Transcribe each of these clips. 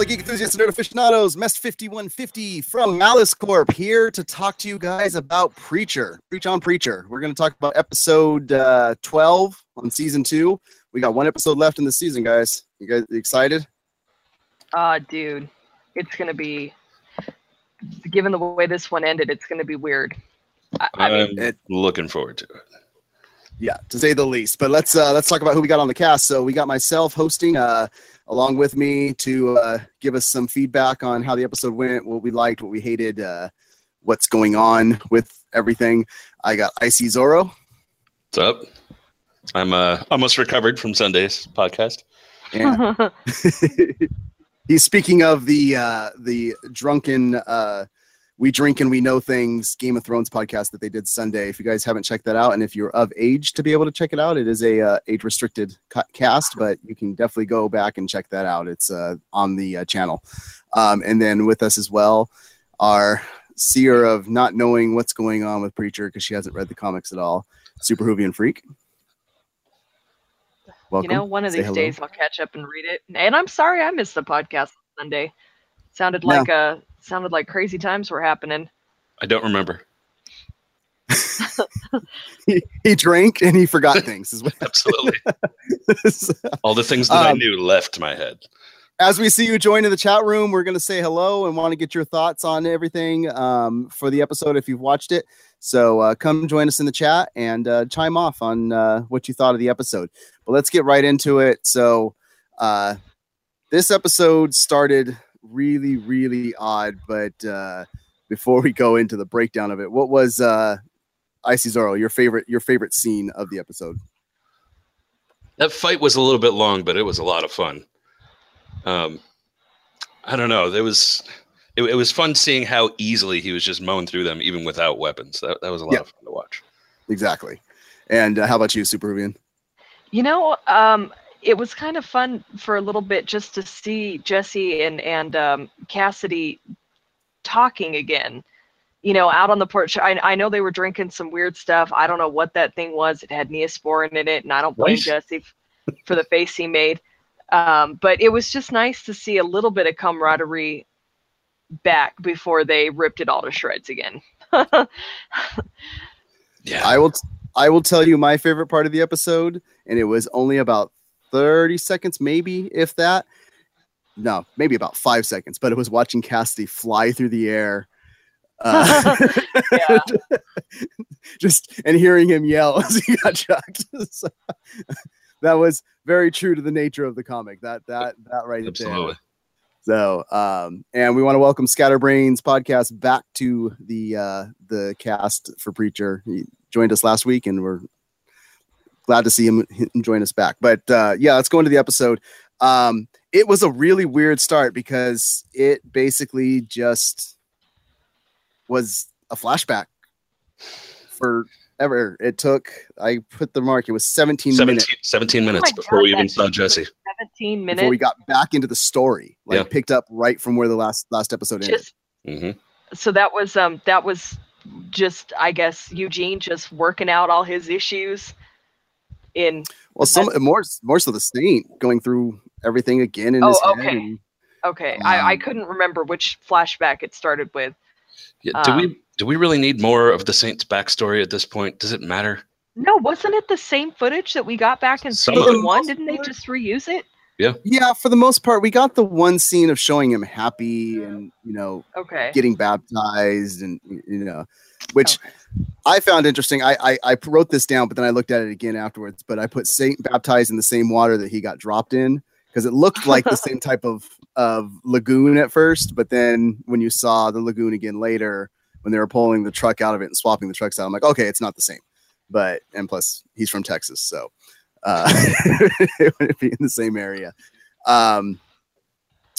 the geek enthusiasts and nerd aficionados. Mest 5150 from Malice Corp here to talk to you guys about Preacher. Preach on Preacher. We're going to talk about episode uh, 12 on season two. We got one episode left in the season, guys. You guys excited? Ah, dude, it's gonna be. Given the way this one ended, it's gonna be weird. I, I mean, I'm it- looking forward to it. Yeah, to say the least. But let's uh, let's talk about who we got on the cast. So we got myself hosting, uh, along with me to uh, give us some feedback on how the episode went, what we liked, what we hated, uh, what's going on with everything. I got Icy Zorro. What's up? I'm uh, almost recovered from Sunday's podcast. And he's speaking of the uh, the drunken uh, we drink and we know things Game of Thrones podcast that they did Sunday. If you guys haven't checked that out, and if you're of age to be able to check it out, it is a uh, age restricted cast, but you can definitely go back and check that out. It's uh, on the uh, channel. Um, and then with us as well, our seer of not knowing what's going on with Preacher because she hasn't read the comics at all, Super Whovian Freak. Welcome. you know, one of Say these hello. days I'll catch up and read it. And I'm sorry I missed the podcast on Sunday. Sounded like uh sounded like crazy times were happening. I don't remember. he, he drank and he forgot things. Is what Absolutely. All the things that I Um, knew left my head. as we see you join in the chat room, we're going to say hello and want to get your thoughts on everything um, for the episode if you've watched it. So uh, come join us in the chat and uh, chime off on uh, what you thought of the episode. But let's get right into it. So uh, this episode started really, really odd. But uh, before we go into the breakdown of it, what was uh, Icy Zorro your favorite your favorite scene of the episode? That fight was a little bit long, but it was a lot of fun. Um, I don't know. There was it, it was fun seeing how easily he was just mowing through them, even without weapons. That, that was a lot Yeah. of fun to watch. Exactly. And uh, how about you, Super Supervian? You know, um, it was kind of fun for a little bit just to see Jesse and and um, Cassidy talking again. You know, out on the porch. I, I know they were drinking some weird stuff. I don't know what that thing was. It had Neosporin in it, and I don't blame Nice. Jesse f- for the face he made. Um, but it was just nice to see a little bit of camaraderie back before they ripped it all to shreds again. Yeah. I will. I will tell you my favorite part of the episode, and it was only about thirty seconds, maybe if that. No, maybe about five seconds, but it was watching Cassidy fly through the air. Uh, just and hearing him yell as he got chucked. So, that was very true to the nature of the comic. That that that right Absolutely. there. So, um, and we want to welcome Scatterbrains podcast back to the uh, the cast for Preacher. He joined us last week, and we're glad to see him, him join us back. But uh, yeah, let's go into the episode. Um, it was a really weird start because it basically just was a flashback forever. It took I put the mark. It was 17, 17, minutes 17 minutes my before God, we even saw Jesse. 17 minutes. before we got back into the story. Like Yeah. picked up right from where the last last episode ended. Just hmm so that was um that was just I guess Eugene just working out all his issues in Well, some more more so the saint going through everything again in Oh, his head. okay. and- okay I, I Um, couldn't remember which flashback it started with Yeah, do Um, we do we really need more of the Saints' backstory at this point? Does it matter? no wasn't it the same footage that we got back in Some season one didn't they just reuse it yeah yeah, for the most part, we got the one scene of showing him happy and you know okay getting baptized and you know, which Okay. I found interesting. I, I I wrote this down, but then I looked at it again afterwards. But I put Saint baptized in the same water that he got dropped in because it looked like the same type of of lagoon at first, but then when you saw the lagoon again later, when they were pulling the truck out of it and swapping the trucks out, I'm like, okay, it's not the same. But and plus he's from Texas, so uh, it wouldn't be in the same area. Um,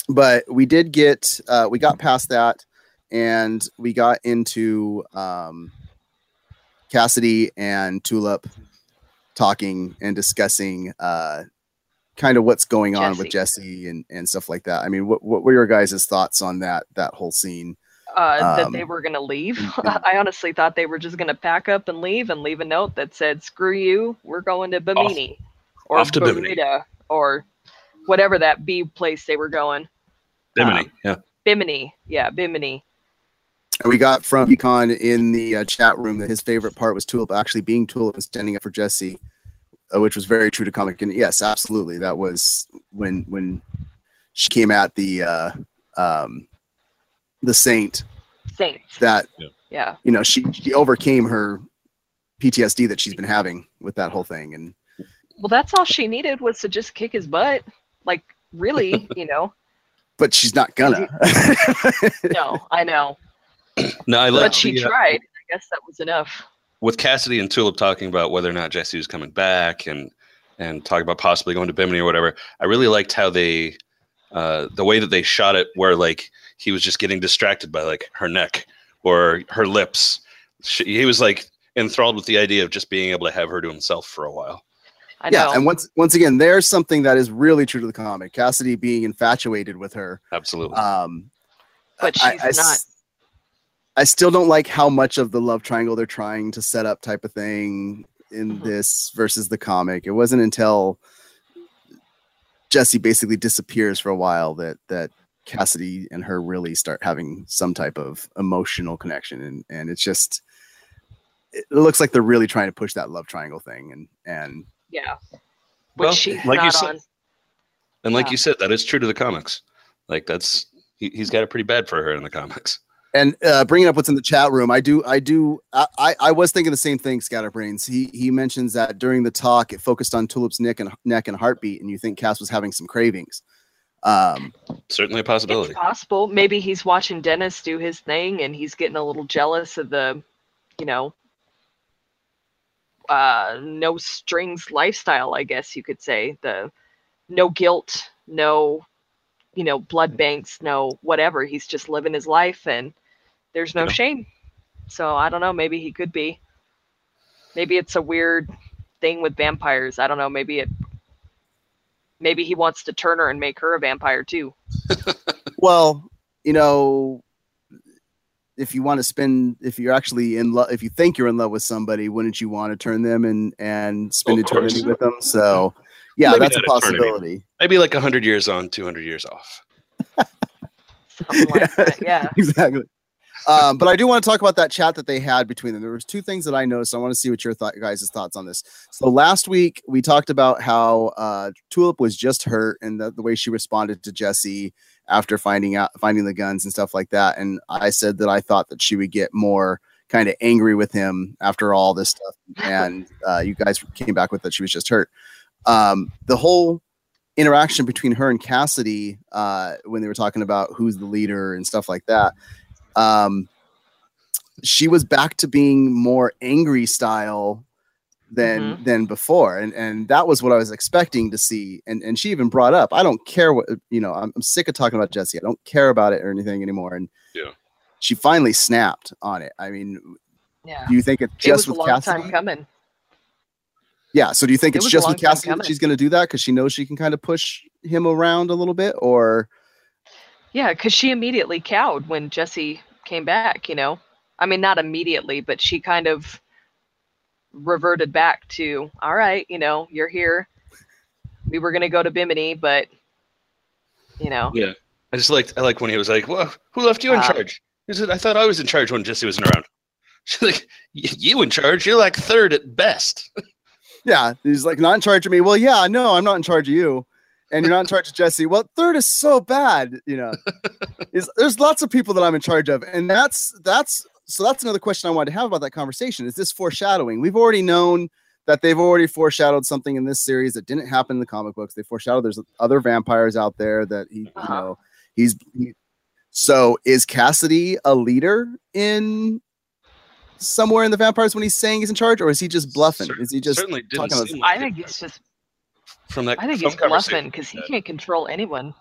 but we did get uh, we got past that and we got into um, Cassidy and Tulip talking and discussing uh, kind of what's going on with Jesse and, and stuff like that. I mean, what, what were your guys' thoughts on that that whole scene? uh, that they Um, were going to leave. and- I honestly thought they were just going to pack up and leave and leave a note that said, "Screw you, we're going to Bimini or off to Bimini. Bermuda or whatever that B place they were going." Bimini. Um, yeah. Bimini. Yeah, Bimini. And we got from Econ in the uh, chat room that his favorite part was Tulip actually being Tulip and standing up for Jesse, uh, which was very true to comic. And yes, absolutely, that was when when she came at the uh, um, the Saint. Saints. That Yeah. you know she she overcame her PTSD that she's been having with that whole thing, and Well, that's all she needed was to just kick his butt. Like, really, you know? but she's not gonna. No, I know. No, I But she the, uh, tried. I guess that was enough. with Cassidy and Tulip talking about whether or not Jesse was coming back and and talking about possibly going to Bimini or whatever. I really liked how they uh, the way that they shot it, where like he was just getting distracted by like her neck or her lips. She, he was like enthralled with the idea of just being able to have her to himself for a while. I yeah, and once once again, there's something that is really true to the comic. Cassidy being infatuated with her. Absolutely. Um, But I- she's I s- not. I still don't like how much of the love triangle they're trying to set up, type of thing, in Mhm. this versus the comic. It wasn't until Jesse basically disappears for a while that that Cassidy and her really start having some type of emotional connection, and and it's just it looks like they're really trying to push that love triangle thing, and and Yeah. Which Well, she's like you said- on. and like yeah. you said, that is true to the comics. Like that's he, he's got it pretty bad for her in the comics. And uh, bringing up what's in the chat room, I do, I do, I, I, I was thinking the same thing. Scatterbrains. He he mentions that during the talk, it focused on Tulip's neck and neck and heartbeat, and you think Cass was having some cravings. Um, Certainly a It's possibility. possible. Maybe he's watching Dennis do his thing and he's getting a little jealous of the, you know, uh, no strings lifestyle, I guess you could say. The no guilt, no, you know, blood banks, no whatever. He's just living his life and there's no Yeah. shame. So I don't know. Maybe he could be. Maybe it's a weird thing with vampires. I don't know. Maybe it. Maybe he wants to turn her and make her a vampire too. well, you know, if you want to spend, if you're actually in love, if you think you're in love with somebody, wouldn't you want to turn them and and spend Of course. eternity with them? So, yeah, Maybe that's a not eternity. possibility. Maybe like hundred years on, two hundred years off. Something like that. Yeah. exactly. Um, but I do want to talk about that chat that they had between them. There was two things that I noticed. I want to see what your thought, guys' thoughts on this. So last week we talked about how uh, Tulip was just hurt and the, the way she responded to Jesse after finding out finding the guns and stuff like that. And I said that I thought that she would get more kind of angry with him after all this stuff. And uh, you guys came back with that she was just hurt. Um, the whole interaction between her and Cassidy uh, when they were talking about who's the leader and stuff like that um she was back to being more angry style than Mhm. than before and and that was what i was expecting to see and and she even brought up i don't care what you know i'm, I'm sick of talking about jesse i don't care about it or anything anymore and Yeah. she finally snapped on it i mean Yeah. do you think it's It was just a with long cassidy time coming. yeah so do you think It it's just with time cassidy that she's going to do that because she knows she can kind of push him around a little bit or Yeah, because she immediately cowed when Jesse came back, you know? I mean, not immediately, but she kind of reverted back to, all right, you know, you're here. We were going to go to Bimini, but, you know, Yeah. I just liked I like when he was like, "Well, who left you in Uh, charge?" He said, "I thought I was in charge when Jesse wasn't around." She's like, "You in charge? You're like third at best." Yeah, he's like not in charge of me. Well, yeah, no, I'm not in charge of you, and you're not in charge of Jesse. Well, third is so bad, you know. is there's lots of people that I'm in charge of, and that's that's so that's another question I wanted to have about that conversation. Is this foreshadowing? We've already known that they've already foreshadowed something in this series that didn't happen in the comic books. They foreshadowed there's other vampires out there that he, Uh-huh. know, he's. He, so is Cassidy a leader in somewhere in the vampires when he's saying he's in charge, or is he just bluffing? Is he just certainly didn't talking about- seem I think it's just, from that. I think phone he's bluffing because he had. can't control anyone.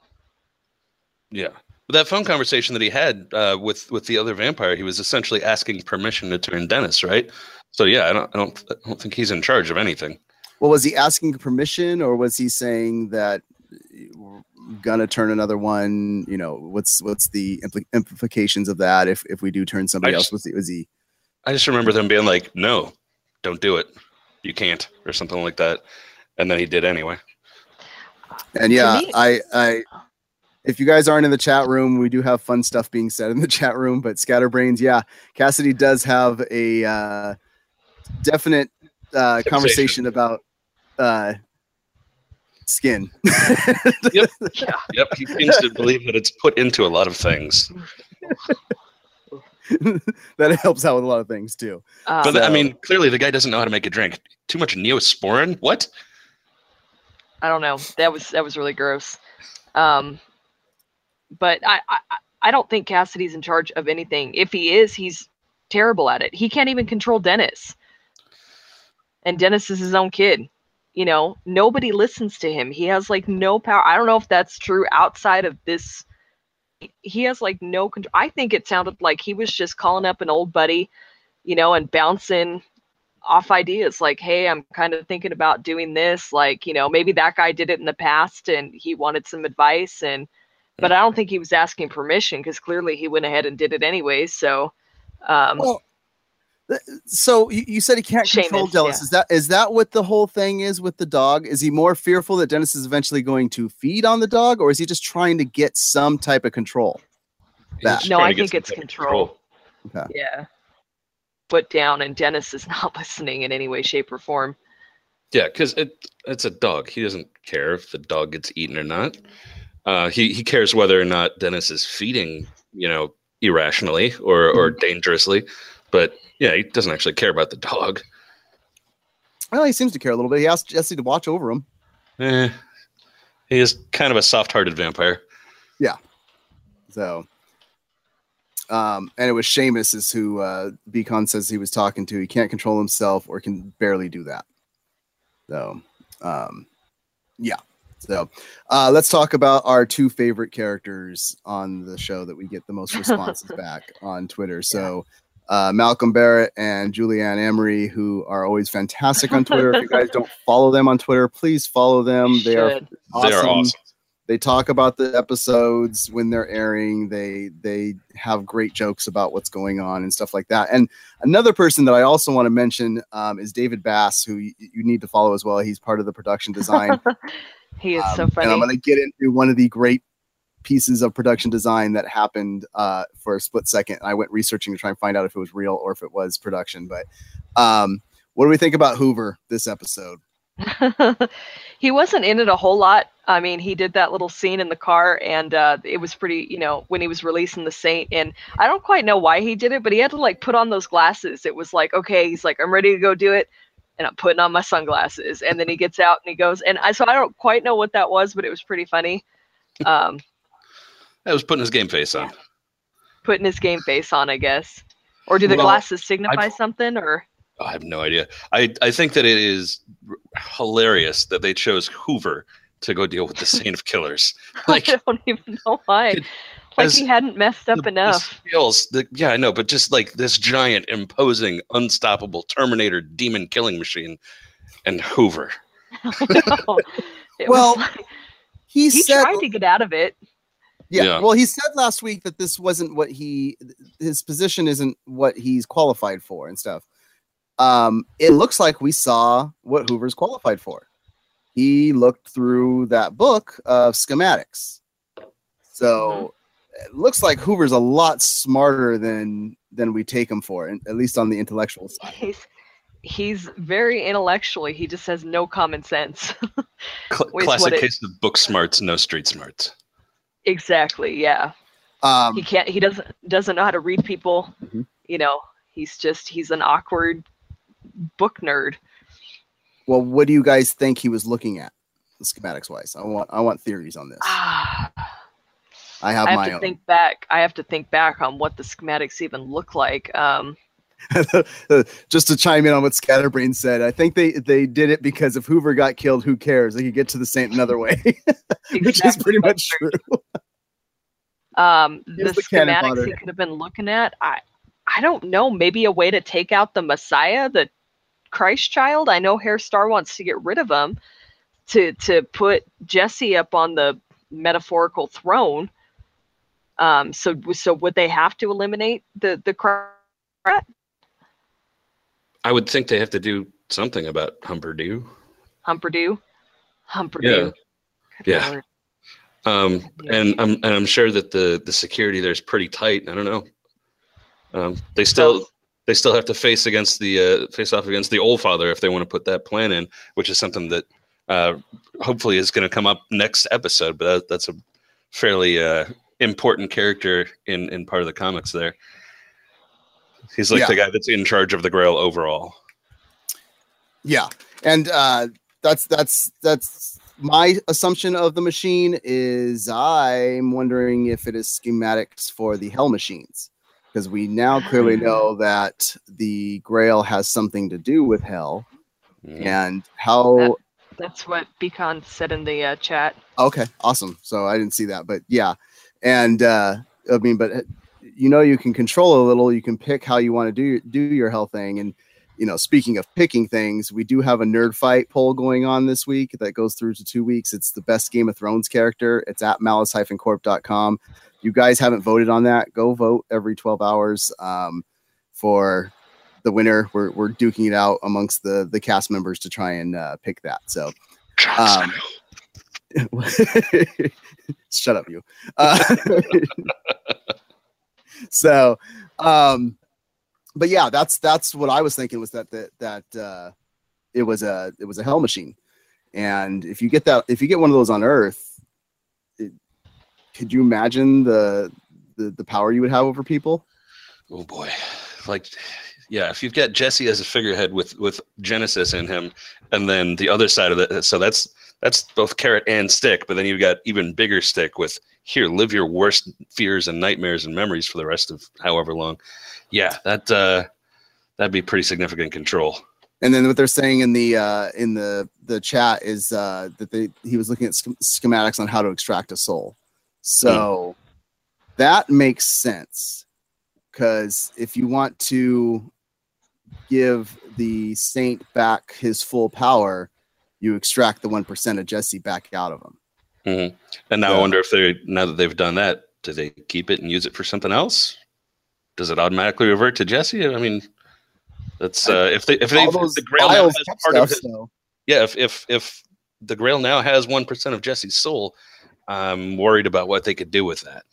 Yeah, but that phone conversation that he had uh, with with the other vampire, he was essentially asking permission to turn Dennis, right? So yeah, I don't, I don't, I don't think he's in charge of anything. Well, was he asking permission, or was he saying that we're gonna turn another one? You know, what's what's the impli- implications of that if if we do turn somebody I else? just- Was he, was he? I just remember them being like, "No, don't do it. You can't," or something like that, and then he did anyway. And yeah, me- I I if you guys aren't in the chat room, we do have fun stuff being said in the chat room. But Scatterbrains, yeah, Cassidy does have a uh, definite uh, conversation about uh, skin. Yep. Yeah. Yep. He seems to believe that it's put into a lot of things. that helps out with a lot of things too. Um, But I mean, clearly the guy doesn't know how to make a drink. Too much neosporin? What? I don't know. That was that was really gross. Um, but I, I I- don't think Cassidy's in charge of anything. If he is, he's terrible at it. He can't even control Dennis. And Dennis is his own kid. You know, nobody listens to him. He has like no power. I don't know if that's true outside of this. He has like no control. I think it sounded like he was just calling up an old buddy, you know, and bouncing off ideas like hey i'm kind of thinking about doing this like you know maybe that guy did it in the past and he wanted some advice and but i don't think he was asking permission because clearly he went ahead and did it anyways so um Well, so you, you said he can't control Seamus, Dennis. yeah. Is that is that what the whole thing is with the dog? Is he more fearful that Dennis is eventually going to feed on the dog, or is he just trying to get some type of control? He's No, I think it's type of control. yeah foot down and dennis is not listening in any way shape or form Yeah, because it it's a dog. He doesn't care if the dog gets eaten or not. Uh, he he cares whether or not Dennis is feeding, you know, irrationally or or dangerously. But yeah, he doesn't actually care about the dog. Well, he seems to care a little bit. He asked Jesse to watch over him. Eh, he is kind of a soft-hearted vampire. Yeah. So, um, and it was Seamus is who uh, Beacon says he was talking to. He can't control himself or can barely do that. So, um, yeah. So, uh, let's talk about our two favorite characters on the show that we get the most responses back on Twitter. So, uh, Malcolm Barrett and Julie Ann Emery, who are always fantastic on Twitter. if you guys don't follow them on Twitter, please follow them. They are Should. They are awesome. They talk about the episodes when they're airing they they have great jokes about what's going on and stuff like that. And another person that i also want to mention um, is david Blass who you, you need to follow as well. He's part of the production design. He is Um, so and i'm going to get into one of the great pieces of production design that happened uh, for a split second. I went researching to try and find out if it was real or if it was production but um, what do we think about hoover this episode he wasn't in it a whole lot. I mean, he did that little scene in the car, and uh, it was pretty, you know, when he was releasing the Saint. And I don't quite know why he did it, but he had to like put on those glasses. It was like, okay, he's like, I'm ready to go do it, and I'm putting on my sunglasses. And then he gets out and he goes, and I so I don't quite know what that was, but it was pretty funny. Um, I was putting his game face on. putting his game face on, I guess. Or do the Well, glasses signify I've- something? Or I have no idea. I, I think that it is r- hilarious that they chose Hoover to go deal with the Saint of Killers. Like I don't even know why. it- Like as he hadn't messed up the- the enough. skills, the, yeah, I know, but just like this giant, imposing, unstoppable Terminator demon killing machine, and Hoover. Well, like- he, he said tried to get out of it. Yeah. Yeah. Well, he said last week that this wasn't what he his position isn't what he's qualified for and stuff. Um, it looks like we saw what Hoover's qualified for. He looked through that book of schematics. So it looks like Hoover's a lot smarter than than we take him for, and- at least on the intellectual side. He's he's very intellectually. He just has no common sense. Cl- Wait, classic what it- case of book smarts, no street smarts. exactly. Yeah. Um, He can't. He doesn't doesn't know how to read people. Mhm. You know. He's just he's an awkward book nerd. well, what do you guys think he was looking at, schematics wise? I want I want theories on this. I have I have my to own. think back. I have to think back on what the schematics even look like. Um, just to chime in on what Scatterbrain said, I think they they did it because if Hoover got killed, who cares? They could get to the Saint another way, which is pretty much true. um the, the schematics he could have been looking at i i don't know maybe a way to take out the messiah the christ child i know Herr Starr wants to get rid of him to to put jesse up on the metaphorical throne um so so would they have to eliminate the the Christ? I would think they have to do something about Humperdoo Humperdoo Good Yeah. lord. Um, and I'm and I'm sure that the the security there is pretty tight. I don't know. Um, they still they still have to face against the uh, face off against the Allfather if they want to put that plan in, which is something that uh, hopefully is going to come up next episode. But that, that's a fairly uh, important character in in part of the comics. There, he's like Yeah. the guy that's in charge of the Grail overall. Yeah, and uh, that's that's that's my assumption of the machine is I'm wondering if it is schematics for the Hell machines because we now clearly know that the Grail has something to do with Hell Mm. and how. That- That's what Beacon said in the uh, chat. Okay, awesome. So I didn't see that, but yeah, and uh, I mean, but you know, you can control a little. You can pick how you want to do do your hell thing, and you know, speaking of picking things, we do have a nerd fight poll going on this week that goes through to two weeks. It's the best Game of Thrones character. It's at malice-corp.com. You guys haven't voted on that. Go vote every 12 hours um, for the winner. We're, we're duking it out amongst the the cast members to try and uh, pick that. So um, shut up you uh, so um but yeah that's that's what i was thinking was that that that uh it was a it was a hell machine and if you get that if you get one of those on earth could you imagine the, the the power you would have over people Oh boy, like yeah, if you've got Jesse as a figurehead with with Genesis in him, and then the other side of it, so that's that's both carrot and stick. But then you've got even bigger stick with here, live your worst fears and nightmares and memories for the rest of however long. Yeah, that uh, that'd be pretty significant control. and then what they're saying in the uh in the the chat is uh that they he was looking at schem- schematics on how to extract a soul so that makes sense because if you want to give the saint back his full power you extract the 1% of jesse back out of him. Hmm And now I wonder if they now that they've done that, do they keep it and use it for something else? Does it automatically revert to Jesse? I mean, that's uh, if they if they if the Grail now has part of stuff, his, so- yeah, if if if the Grail now has one percent of Jesse's soul, I'm worried about what they could do with that.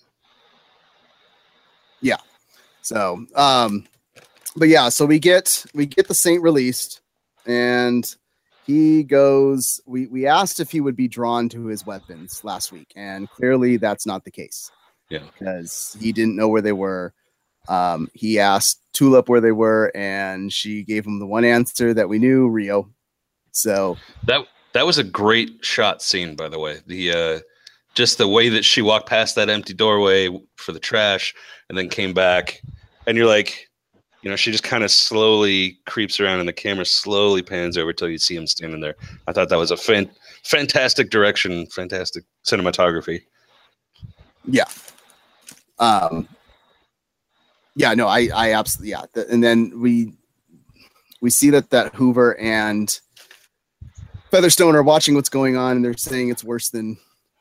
Yeah. So, um, but yeah, so we get we get the Saint released, and he goes. We we asked if he would be drawn to his weapons last week, and clearly that's not the case. Yeah. because he didn't know where they were. Um, he asked Tulip where they were, and she gave him the one answer that we knew, Rio. So That that was a great shot scene, by the way. The uh, just the way that she walked past that empty doorway for the trash, and then came back, and you're like, you know, she just kind of slowly creeps around, and the camera slowly pans over till you see him standing there. I thought that was a fan- fantastic direction, fantastic cinematography. yeah, um, yeah, no, I I absolutely yeah, and then we we see that that Hoover and Featherstone are watching what's going on, and they're saying it's worse than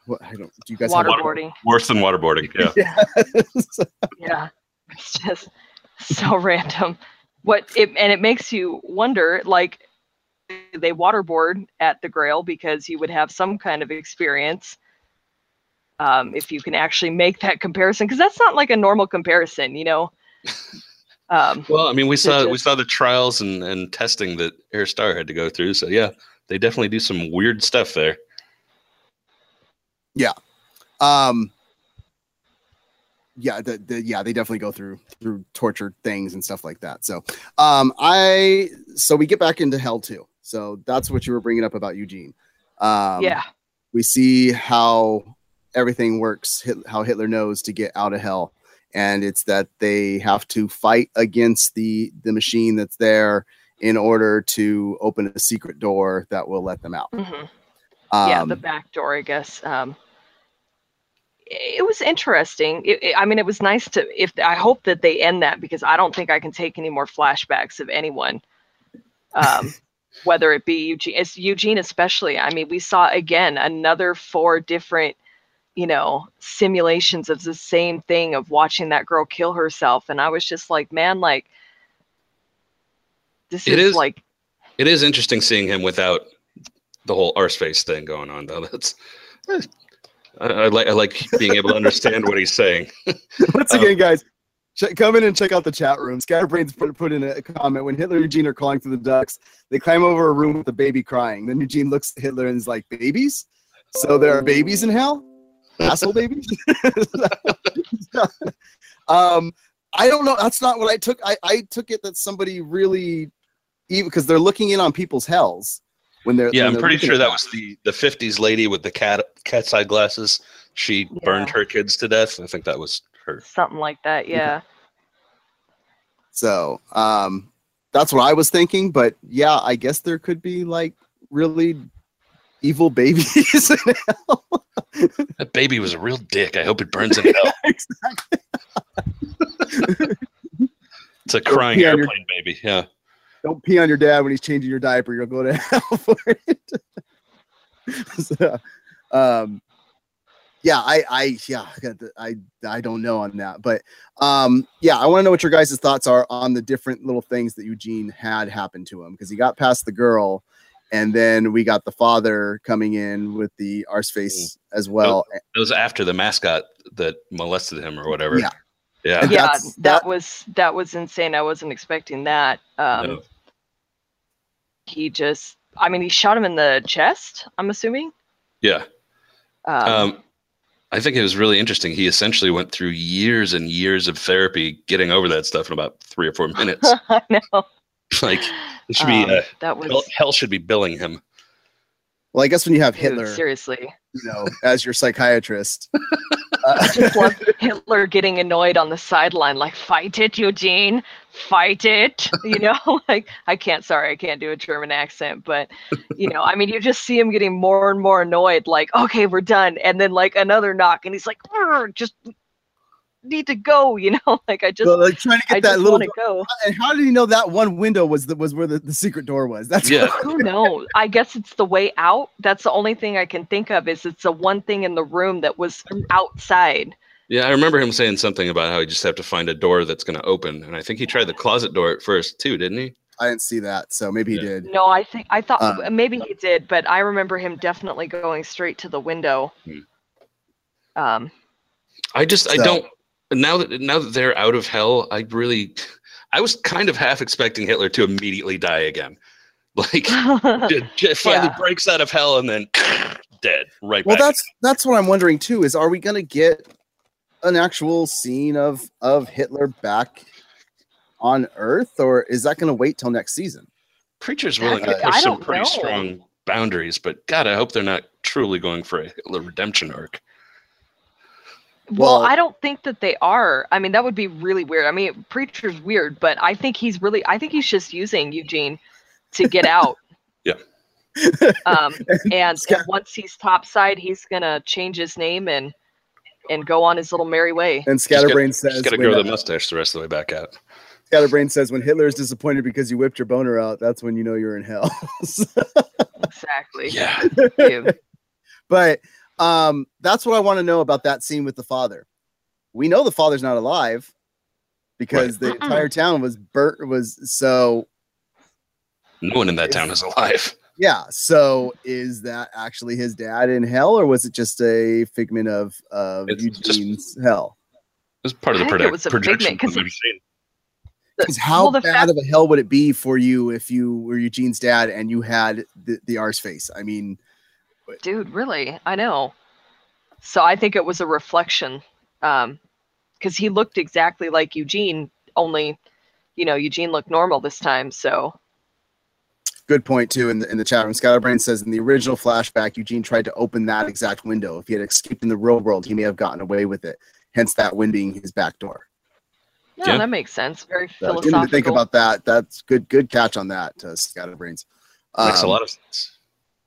what I don't. Do you guys have Waterboarding. Worse than waterboarding. Yeah. Yeah. Yeah, it's just so random. What it and it makes you wonder, like they waterboard at the Grail because you would have some kind of experience. Um, if you can actually make that comparison, because that's not like a normal comparison, you know. Um, Well, I mean, we saw we saw the trials and, and testing that Herr Starr had to go through. So yeah, they definitely do some weird stuff there. Um yeah the, the yeah they definitely go through through torture things and stuff like that. So um i so we get back into hell too so that's what you were bringing up about eugene. Um yeah, we see how everything works how hitler knows to get out of hell. And it's that they have to fight against the the machine that's there in order to open a secret door that will let them out. Mhm. um, yeah, the back door, I guess. Um, it was interesting. It, it- I mean, it was nice to. If I hope that they end that because I don't think I can take any more flashbacks of anyone, um, whether it be Eugene, it's Eugene especially. I mean, we saw again another four different, you know, simulations of the same thing of watching that girl kill herself, and I was just like, man, like this It is is- like It is interesting seeing him without the whole arse face thing going on, though. That's I, I like I like being able to understand what he's saying. Once Um, again, guys, ch- come in and check out the chat room. Scatterbrains put, put in a comment when Hitler and Eugene are calling for the ducks. They climb over a room with a baby crying. Then Eugene looks at Hitler and is like, "Babies? So there are babies in hell? Asshole babies?" um, I don't know. That's not what I took. I, I took it that somebody really, even because they're looking in on people's hells when they're. Yeah, when I'm they're pretty sure that was the the '50s lady with the cat cat's eye glasses. She burned her kids to death. I think that was her. Something like that. Yeah. So um, that's what I was thinking. But yeah, I guess there could be like really evil babies. in hell. That baby was a real dick. I hope it burns in hell. exactly. It's a crying Yeah, airplane baby. Yeah. Don't pee on your dad when he's changing your diaper. You'll go to hell for it. so, um, yeah, I, I, yeah, I I, I don't know on that, but um, yeah, I want to know what your guys' thoughts are on the different little things that Eugene had happen to him because he got past the girl, and then we got the father coming in with the arse face as well. It was after the mascot that molested him or whatever. Yeah. Yeah. Yeah, that, that- was that was insane. I wasn't expecting that. Um, No. He just, I mean, he shot him in the chest. I'm assuming. Yeah. Um, Um, I think it was really interesting. He essentially went through years and years of therapy getting over that stuff in about three or four minutes. I know. like it should be Um, uh, that was hell, hell should be billing him. Well, I guess when you have dude, Hitler, seriously. you know, as your psychiatrist. Uh, Hitler getting annoyed on the sideline, like, fight it, Eugene, fight it. You know, like, I can't, sorry, I can't do a German accent, but, you know, I mean, you just see him getting more and more annoyed, like, okay, we're done. And then, like, another knock, and he's like, just need to go, you know, like, I just, so, like trying to get I that little want to go. And how did he know that one window was the, was where the, the secret door was? That's Yeah. Who knows? I guess it's the way out. That's the only thing I can think of is it's the one thing in the room that was outside. Yeah, I remember him saying something about how he just have to find a door that's going to open, and I think he tried the closet door at first too, didn't he? I didn't see that, so maybe he did. No, I think I thought Uh, maybe he did, but I remember him definitely going straight to the window. Hmm. Um, I just I don't now that now that they're out of hell, I really I was kind of half expecting Hitler to immediately die again. Like j- j- finally Yeah. breaks out of hell and then dead right Well, back. that's that's what I'm wondering too. Is are we going to get an actual scene of of Hitler back on Earth, or is that going to wait till next season? Preacher's willing to push some pretty know. strong boundaries, but God, I hope they're not truly going for a Hitler redemption arc. Well, Well- I don't think that they are. I mean, that would be really weird. I mean, preacher's weird, but I think he's really. I think he's just using Eugene to get out. Yeah. Um, and, Scott- and once he's topside, he's gonna change his name and and go on his little merry way. And Just gotta- Scatterbrain says, Just got to grow uh, the mustache the rest of the way back out. Scatterbrain says when Hitler is disappointed because you whipped your boner out, that's when you know you're in hell. Exactly. Yeah, but um, that's what I want to know about that scene with the father. We know the father's not alive because the Mm-mm. entire town was burnt. Was so no one in that town is alive. yeah. So is that actually his dad in hell, or was it just a figment of of It's just- Eugene's hell? It was part of the think it was a projection figment, 'cause the machine. Because how Well, bad fact- of a hell would it be for you if you were Eugene's dad and you had the, the arse face? I mean, Dude, really? I know. So I think it was a reflection. Um, because he looked exactly like Eugene, only you know, Eugene looked normal this time, so good point too. In the in the chat room, Scatterbrain says in the original flashback, Eugene tried to open that exact window. If he had escaped in the real world, he may have gotten away with it. Hence, that window being his back door. no, Yeah. that makes sense. Very So, didn't think about that. That's good. Good catch on that, uh, Scatterbrains. Makes a Um, lot of sense.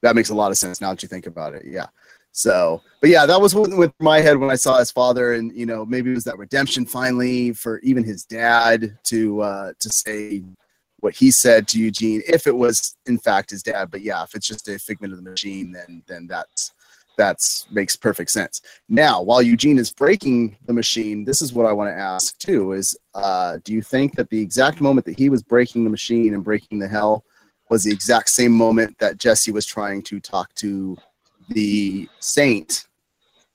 That makes a lot of sense now that you think about it. Yeah. So, but yeah, that was what went through my head when I saw his father, and you know, maybe it was that redemption finally for even his dad to uh, to say what he said to Eugene, if it was in fact his dad. But yeah, if it's just a figment of the machine, then then that's that's makes perfect sense. Now, while Eugene is breaking the machine, this is what I want to ask too: is uh, do you think that the exact moment that he was breaking the machine and breaking the hell was the exact same moment that Jesse was trying to talk to the saint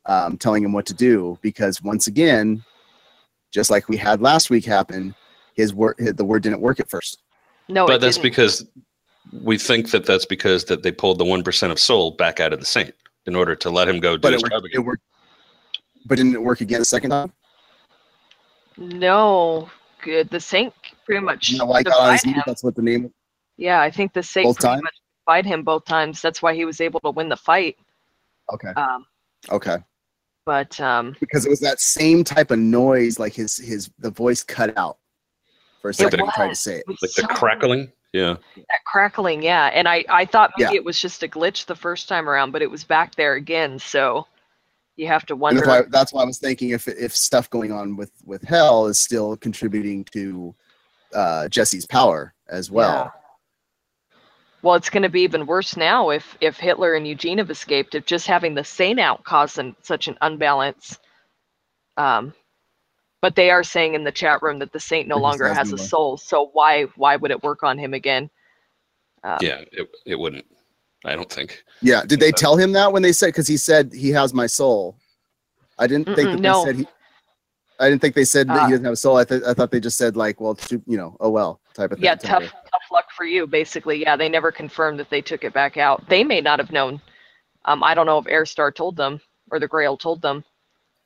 um, telling him what to do because once again, just like we had last week happen, his word the word didn't work at first. No, but it that's didn't. because we think that that's because that they pulled the one percent of soul back out of the saint in order to let him go do But his it job again. it worked. But didn't it work again the second time? no good. The saint pretty much You know why he got on his defied knees? him. That's what the name. Yeah, I think the saint Both pretty times? much defied him both times. That's why he was able to win the fight. Okay. Um, Okay. but um, Because it was that same type of noise, like his his the voice cut out for a second. the- he tried to say it. it was like the crackling. Yeah. that crackling, yeah. And I I thought maybe Yeah. it was just a glitch the first time around, but it was back there again. So you have to wonder. that's why that's why I was thinking if if stuff going on with with Hell is still contributing to uh, Jesse's power as well. Well, it's going to be even worse now if if Hitler and Eugene have escaped. If just having the Saint out caused an, such an unbalance. Um, but they are saying in the chat room that the Saint no longer has a soul. So why why would it work on him again? Um, Yeah. It, it wouldn't. I don't think. Yeah. Did they tell him that when they said because he said he has my soul? I didn't think that no. they said he. I didn't think they said that Uh, he doesn't have a soul. I, th- I thought they just said like, well, too, you know, oh well, type of thing. Yeah, tough of- tough luck for you, basically. Yeah, they never confirmed that they took it back out. They may not have known. Um, I don't know if Herr Starr told them or the Grail told them.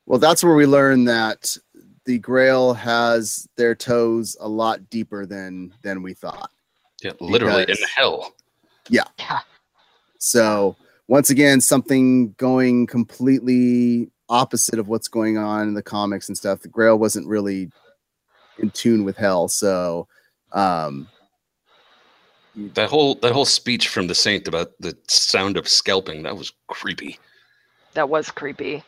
Well, that's where we learn that the Grail has their toes a lot deeper than than we thought. Yeah. Literally in Because- hell. Yeah. So once again, something going completely opposite of what's going on in the comics and stuff. The Grail wasn't really in tune with Hell, so um, That whole that whole speech from the saint about the sound of scalping that was creepy. That was creepy.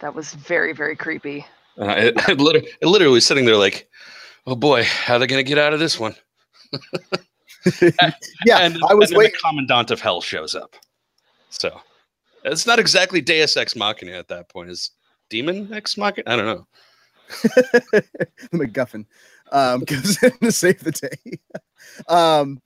That was very, very creepy. Uh, it, it, literally, it literally was sitting there like, oh boy, how are they gonna get out of this one? yeah, and, I was and waiting. The commandant of hell shows up. So it's not exactly Deus Ex Machina at that point. Is Demon Ex Machina? I don't know. MacGuffin um, comes in to save the day. um,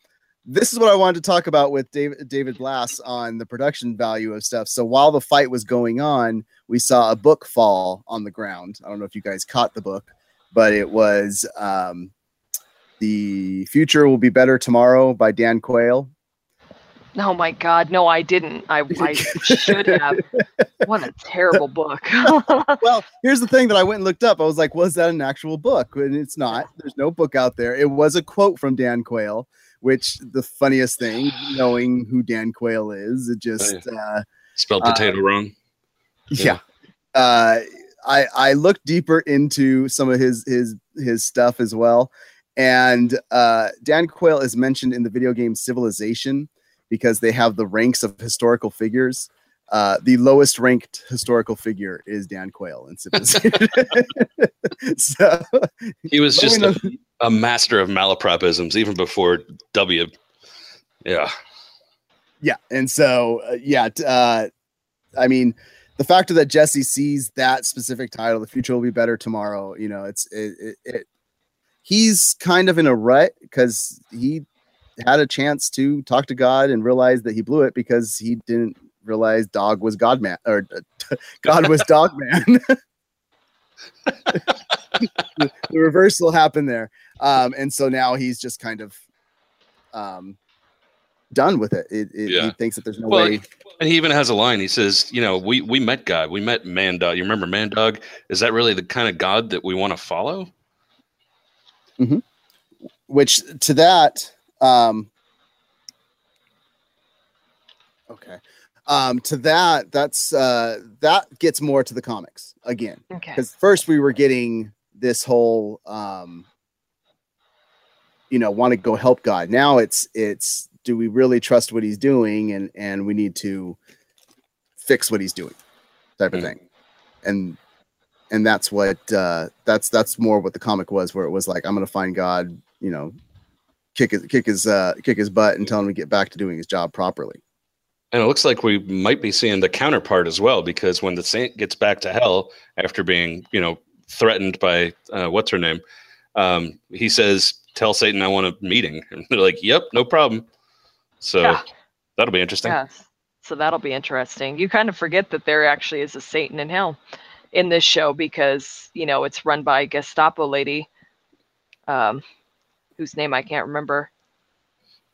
this is what I wanted to talk about with David David Blass on the production value of stuff. So while the fight was going on, we saw a book fall on the ground. I don't know if you guys caught the book, but it was um, "The Future Will Be Better Tomorrow" by Dan Quayle. Oh my God, no, I didn't. I, I should have. What a terrible book. well, here's the thing that I went and looked up. I was like, was that an actual book? And it's not. There's no book out there. It was a quote from Dan Quayle, which the funniest thing, knowing who Dan Quayle is, it just uh, Spelled Uh, potato wrong. yeah. Uh, I I looked deeper into some of his his his stuff as well, and uh, Dan Quayle is mentioned in the video game Civilization because they have the ranks of historical figures. Uh, the lowest ranked historical figure is Dan Quayle in Civilization. so He was just a, a master of malapropisms even before W. Yeah. yeah, and so uh, yeah, uh, I mean, the fact that Jesse sees that specific title, "The Future Will Be Better Tomorrow," you know, it's it, it, it he's kind of in a rut because he had a chance to talk to God and realize that he blew it because he didn't realize dog was God man or uh, God was dog man. the, reversal happened there, um, and so now he's just kind of um, done with it. it, it He thinks that there's no Well, way. And he even has a line. He says, you know, we, we met God. We met Man Dog. You remember Man Dog? Is that really the kind of God that we want to follow? which to that um okay um to that that's uh that gets more to the comics again okay. because first we were getting this whole um you know want to go help god now it's it's do we really trust what he's doing and and we need to fix what he's doing type of Mhm. thing and and that's what uh that's that's more what the comic was where it was like i'm gonna find god you know kick his kick his uh kick his butt and tell him to get back to doing his job properly And it looks like we might be seeing the counterpart as well, because when the saint gets back to hell after being, you know, threatened by uh, what's her name, um, he says, "Tell Satan I want a meeting." And they're like, "Yep, no problem." So Yeah. that'll be interesting. Yeah. So that'll be interesting. You kind of forget that there actually is a Satan in hell in this show because you know it's run by a Gestapo lady, um, whose name I can't remember.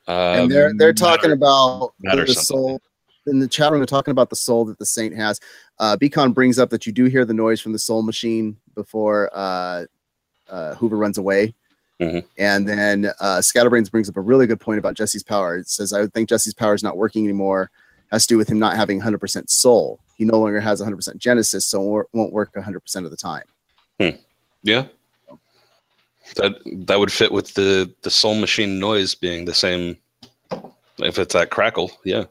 and they're they're talking Matter- about Matter the something. soul in the chat room. They're talking about the soul that the saint has. Uh, Beacon brings up that you do hear the noise from the soul machine before uh, uh, Hoover runs away. Mhm. And then uh, Scatterbrains brings up a really good point about Jesse's power. It says, I would think Jesse's power is not working anymore. Has to do with him not having 100% soul. He no longer has 100% Genesis, so it won't work 100% of the time. Yeah. That that would fit with the the soul machine noise being the same. If it's that crackle, yeah.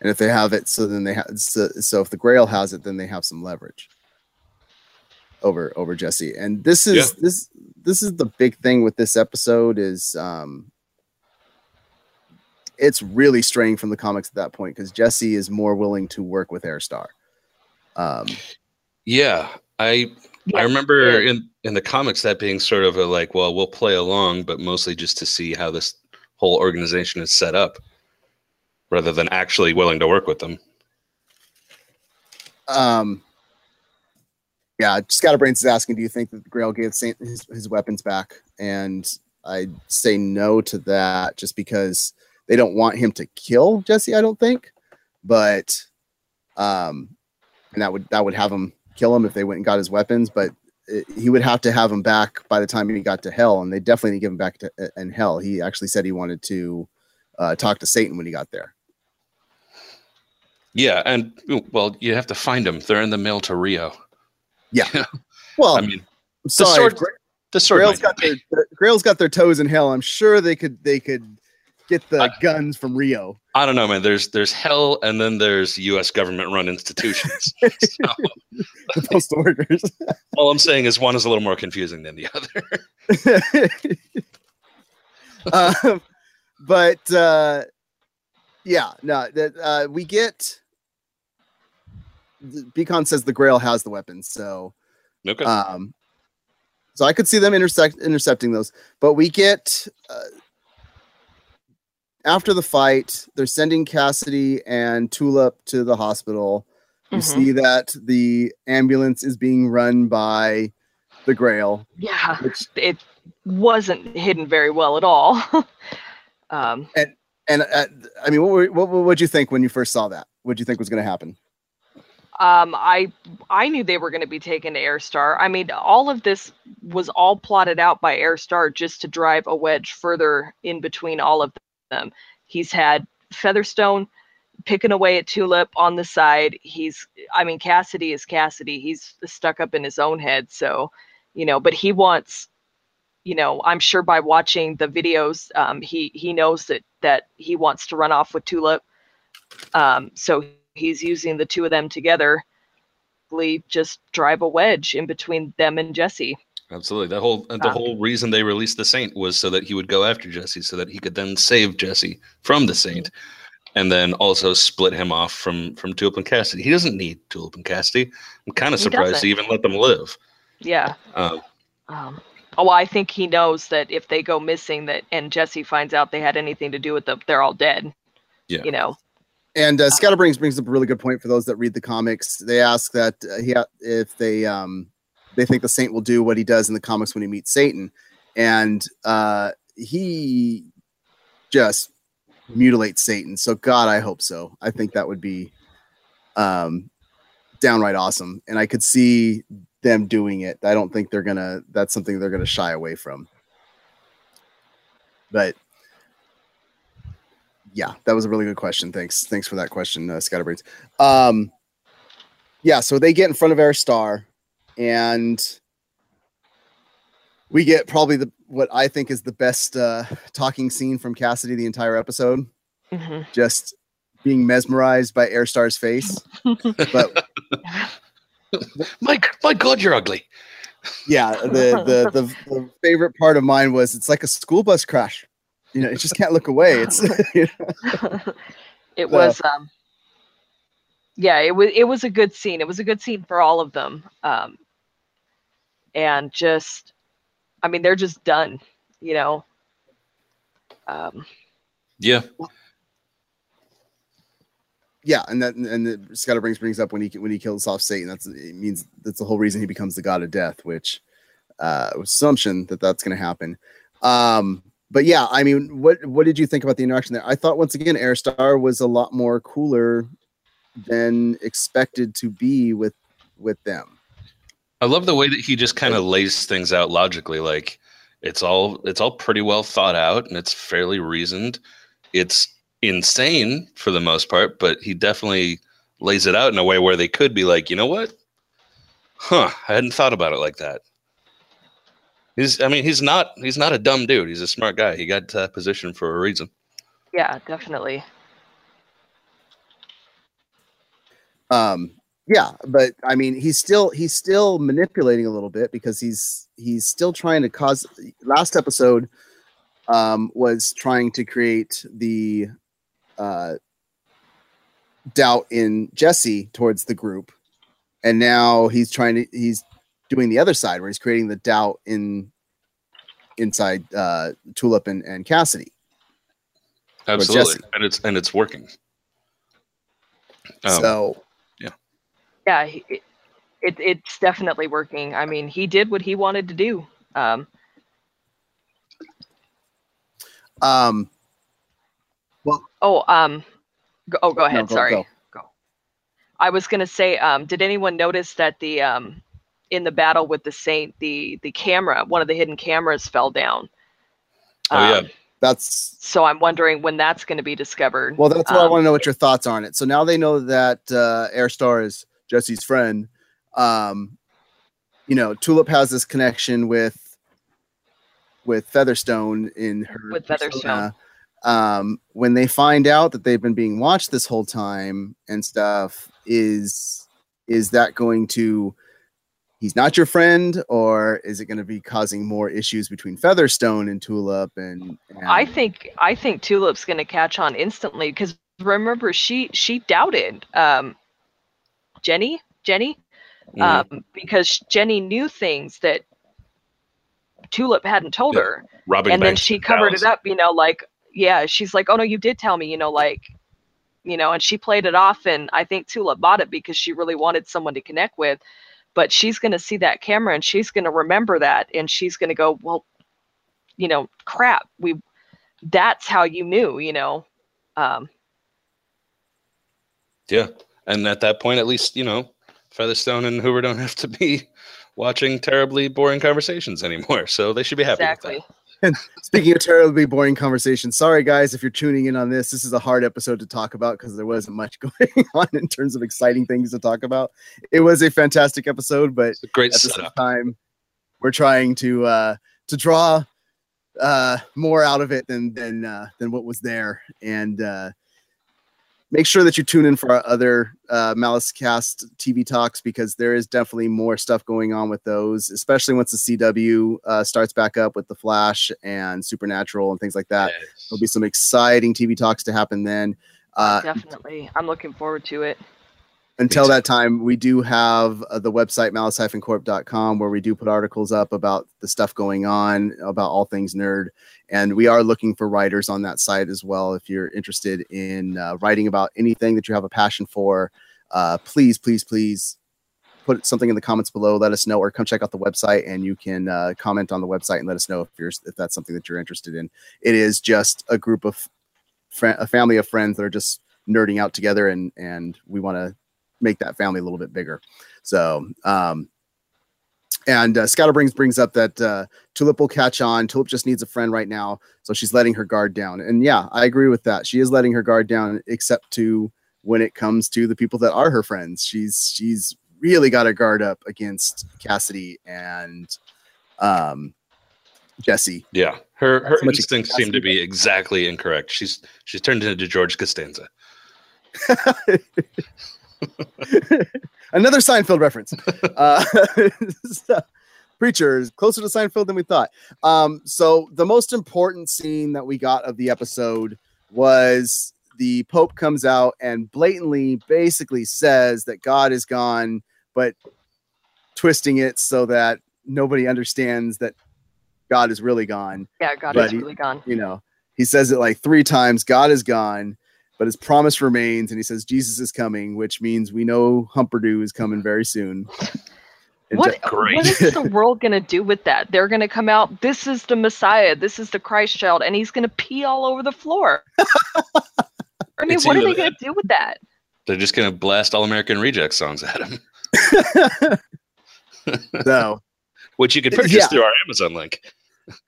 And if they have it, so then they have. So, so if the Grail has it, then they have some leverage over over Jesse. And this is Yeah. this this is the big thing with this episode is um it's really straying from the comics at that point because Jesse is more willing to work with Herr Starr. Um, Yeah, I I remember yeah. in in the comics that being sort of a like, well, we'll play along, but mostly just to see how this whole organization is set up, rather than actually willing to work with them. um, yeah, Scatterbrains is asking, do you think that the Grail gave Saint his, his weapons back? And I say no to that just because they don't want him to kill Jesse, I don't think. But um and that would that would have him kill him if they went and got his weapons, but it, he would have to have him back by the time he got to hell, and they definitely didn't give him back to uh, in hell. He actually said he wanted to uh, talk to Satan when he got there. Yeah, and well, you have to find them. They're in the mail to Rio. Yeah. Well, I mean, I'm the sword, the sword. Grail's got their, their- Grail's got their toes in hell. I'm sure they could they could get the I- guns from Rio. I don't know, man. There's there's hell, and then there's U.S. government run institutions. so, The postal workers. all I'm saying is one is a little more confusing than the other. um, but uh, yeah, no, that uh, we get. Beacon says the Grail has the weapons, so Okay. um, so I could see them intersect intercepting those. But we get uh, after the fight, they're sending Cassidy and Tulip to the hospital. You Mhm. see that the ambulance is being run by the Grail, Yeah, which it wasn't hidden very well at all. um, and uh, I mean, what were, what would you think when you first saw that? What do you think was going to happen? um, I I knew they were going to be taken to Herr Starr. I mean, all of this was all plotted out by Herr Starr just to drive a wedge further in between all of them. He's had Featherstone picking away at Tulip on the side. He's, I mean, Cassidy is Cassidy. He's stuck up in his own head. So, you know, but he wants, you know, I'm sure by watching the videos, um, he he knows that that he wants to run off with Tulip. Um, so he's using the two of them together, just drive a wedge in between them and Jesse. Absolutely. That whole the Uh, whole reason they released the Saint was so that he would go after Jesse, so that he could then save Jesse from the Saint, and then also split him off from from Tulip and Cassidy. He doesn't need Tulip and Cassidy. I'm kind of surprised doesn't. he even let them live. Yeah. Uh, Um, oh, I think he knows that if they go missing, that and Jesse finds out they had anything to do with them, they're all dead. Yeah. You know. And uh, Scatterbrains brings up a really good point for those that read the comics. They ask that uh, he if they um, they think the Saint will do what he does in the comics when he meets Satan, and uh, he just mutilates Satan. So God, I hope so. I think that would be um, downright awesome, and I could see them doing it. I don't think they're gonna. That's something they're gonna shy away from. But yeah, that was a really good question. Thanks, thanks for that question, uh, Scatterbrains. Um, yeah, so they get in front of Herr Starr, and we get probably the what I think is the best uh, talking scene from Cassidy the entire episode. hmm Just being mesmerized by Herr Starr's face. But my my God, you're ugly. yeah, the, the the the favorite part of mine was it's like a school bus crash. You know, it just can't look away. It's you know, it was um yeah it was it was a good scene it was a good scene for all of them um and just i mean they're just done you know um Yeah. yeah, and that and the Scatterbrains brings up when he when he kills off Satan. That's it means that's the whole reason he becomes the god of death, which uh, assumption that that's going to happen. Um, but yeah, I mean, what what did you think about the interaction there? I thought once again, Herr Starr was a lot more cooler than expected to be with with them. I love the way that he just kind of lays things out logically. Like it's all it's all pretty well thought out and it's fairly reasoned. It's insane for the most part, but he definitely lays it out in a way where they could be like, you know what? Huh, I hadn't thought about it like that. He's I mean, he's not he's not a dumb dude. He's a smart guy. He got to that position for a reason. Yeah, definitely. Um, yeah, but I mean, he's still he's still manipulating a little bit because he's he's still trying to cause. Last episode um, was trying to create the uh, doubt in Jesse towards the group, and now he's trying to he's doing the other side where he's creating the doubt in inside uh, Tulip and, and Cassidy. Absolutely, and it's and it's working. Um, so Yeah, he, it, it it's definitely working. I mean, he did what he wanted to do. Um, um, oh, um, go, oh, go ahead. go- Sorry. go. Go. I was gonna say, um, did anyone notice that the um, in the battle with the saint, the the camera, one of the hidden cameras fell down. Oh, yeah. Um, that's So I'm wondering when that's going to be discovered. Well, that's what I Um, want to know what your thoughts are on it. So now they know that uh, Herr Starr is Jesse's friend. Um, you know, Tulip has this connection with with Featherstone in her With Featherstone. Um, when they find out that they've been being watched this whole time and stuff, is is that going to he's not your friend, or is it going to be causing more issues between Featherstone and Tulip? And, and I think I think Tulip's going to catch on instantly because remember she she doubted um, Jenny Jenny mhm. um, because Jenny knew things that Tulip hadn't told Yeah. her, robbing and then she covered Dallas. it up. You know, like yeah, she's like, oh no, you did tell me. You know, like you know, and she played it off, and I think Tulip bought it because she really wanted someone to connect with. But she's going to see that camera and she's going to remember that, and she's going to go, well, you know, crap, we. That's how you knew, you know. Um, Yeah, and at that point, at least you know, Featherstone and Hoover don't have to be watching terribly boring conversations anymore, so they should be happy. exactly. With Speaking of terribly boring conversation, sorry guys if you're tuning in on this. This is a hard episode to talk about because there wasn't much going on in terms of exciting things to talk about. It was a fantastic episode, but. It's a great at the same time, we're trying to uh, to draw uh, more out of it than than uh, than what was there, and uh, make sure that you tune in for our other uh, Malice Cast TV talks because there is definitely more stuff going on with those, especially once the CW uh, starts back up with the Flash and Supernatural and things like that. Yes. There'll be some exciting TV talks to happen then. Uh, Definitely. I'm looking forward to it. until that time, we do have uh, the website malice-corp.com where we do put articles up about the stuff going on, about all things nerd. And we are looking for writers on that site as well. If you're interested in uh, writing about anything that you have a passion for, uh, please, please, please put something in the comments below. Let us know, or come check out the website, and you can uh, comment on the website and let us know if you're if that's something that you're interested in. It is just a group of fri a family of friends that are just nerding out together, and and we want to make that family a little bit bigger. So, um, and uh, Scatterbrains brings up that uh, Tulip will catch on. Tulip just needs a friend right now, so she's letting her guard down. And yeah, I agree with that. She is letting her guard down, except to when it comes to the people that are her friends. She's she's really got her guard up against Cassidy and um, Jesse. Yeah, her her instincts seem to be exactly incorrect. She's she's turned into George Costanza. Another Seinfeld reference. Uh, so, Preacher is closer to Seinfeld than we thought. Um, so the most important scene that we got of the episode was the Pope comes out and blatantly basically says that God is gone, but twisting it so that nobody understands that God is really gone Yeah, God But is he- really gone. you know he says it like three times god is gone but his promise remains, and he says Jesus is coming, which means we know Humperdoo is coming very soon. And What, Je- Great. what is the world going to do with that? They're going to come out, this is the Messiah, this is the Christ child, and he's going to pee all over the floor. I mean, It's what are they going to do with that? They're just gonna blast All American Reject songs at him, so which you can purchase Yeah. through our Amazon link.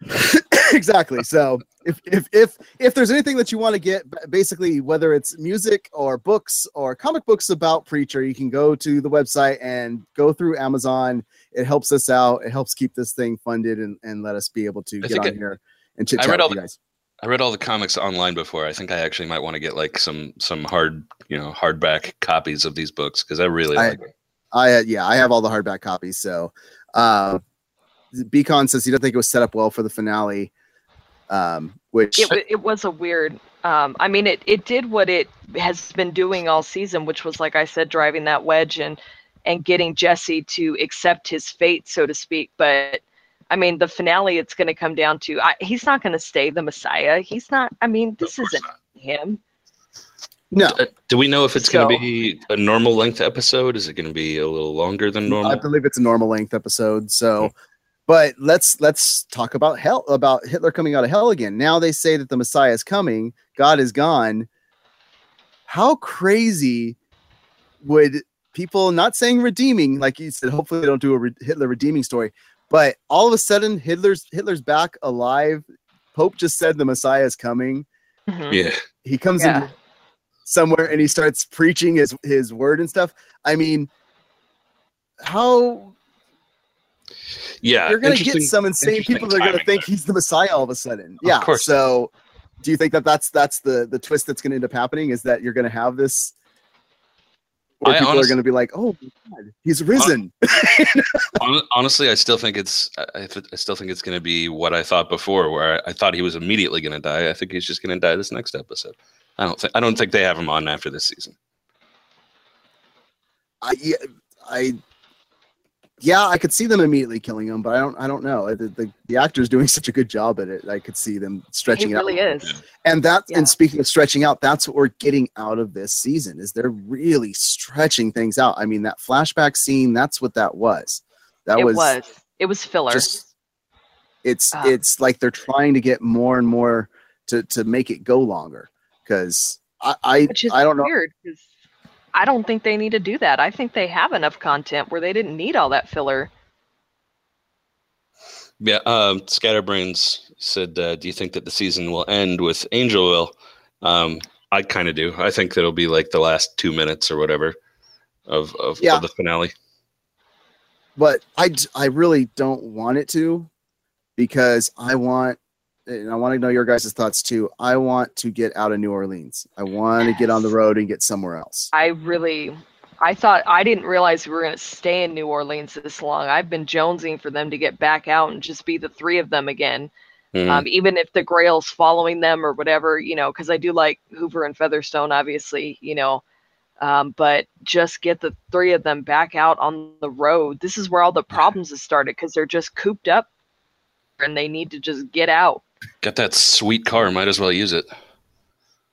exactly. So if if if if there's anything that you want to get, basically whether it's music or books or comic books about Preacher, you can go to the website and go through Amazon. It helps us out. It helps keep this thing funded and, and let us be able to I get on here and chit I chat read with all you the- guys. I read all the comics online before. I think I actually might want to get like some some hard, you know, hardback copies of these books because I really I- like them. I yeah, I have all the hardback copies. So, uh, Beacon says he doesn't think it was set up well for the finale, um, which It, it was a weird. Um, I mean, it, it did what it has been doing all season, which was, like I said, driving that wedge and and getting Jesse to accept his fate, so to speak. But I mean, the finale, it's going to come down to I, he's not going to stay the Messiah. He's not. I mean, this isn't not. him. no, Uh, do we know if it's going to be a normal length episode? Is it going to be a little longer than normal? I believe it's a normal length episode. So, but let's let's talk about hell about Hitler coming out of hell again. Now they say that the Messiah is coming. God is gone. How crazy would people not saying redeeming, like you said? Hopefully they don't do a re- Hitler redeeming story. But all of a sudden, Hitler's Hitler's back alive. Pope just said the Messiah is coming. Mhm. Yeah, He comes Yeah. in somewhere and he starts preaching his his word and stuff. I mean, how yeah. you're gonna get some insane people that are gonna think there. he's the Messiah all of a sudden. Yeah. course. So, do you think that that's that's the the twist that's gonna end up happening? Is that you're gonna have this, where I people are gonna be like, "Oh, my God, he's risen." Hon- Honestly, I still think it's I, I still think it's going to be what I thought before, where I, I thought he was immediately going to die. I think he's just going to die this next episode. I don't think I don't think they have him on after this season. I, yeah, I, yeah, I could see them immediately killing him, but I don't, I don't know. The, the, the actor's doing such a good job at it. I could see them stretching He it out. really is. And that, Yeah. and speaking of stretching out, that's what we're getting out of this season. Is they're really stretching things out. I mean, that flashback scene, that's what that was. That it was, was. It was filler. just. It's Ah. it's like they're trying to get more and more to to make it go longer because I I, is I don't know. weird because I don't think they need to do that. I think they have enough content where they didn't need all that filler. Yeah, um, Scatterbrains said, uh, "Do you think that the season will end with Angelville?" Um, I kind of do. I think that'll be like the last two minutes or whatever of of, Yeah. of the finale. but I I really don't want it to because I want and I want to know your guys' thoughts too. I want to get out of New Orleans. I want to get on the road and get somewhere else. I really, I thought I didn't realize we were going to stay in New Orleans this long. I've been jonesing for them to get back out and just be the three of them again. Mhm. Um, even if the Grail's following them or whatever, you know, because I do like Hoover and Featherstone, obviously, you know. Um, but just get the three of them back out on the road. This is where all the problems have started because they're just cooped up and they need to just get out. Got that sweet car. Might as well use it.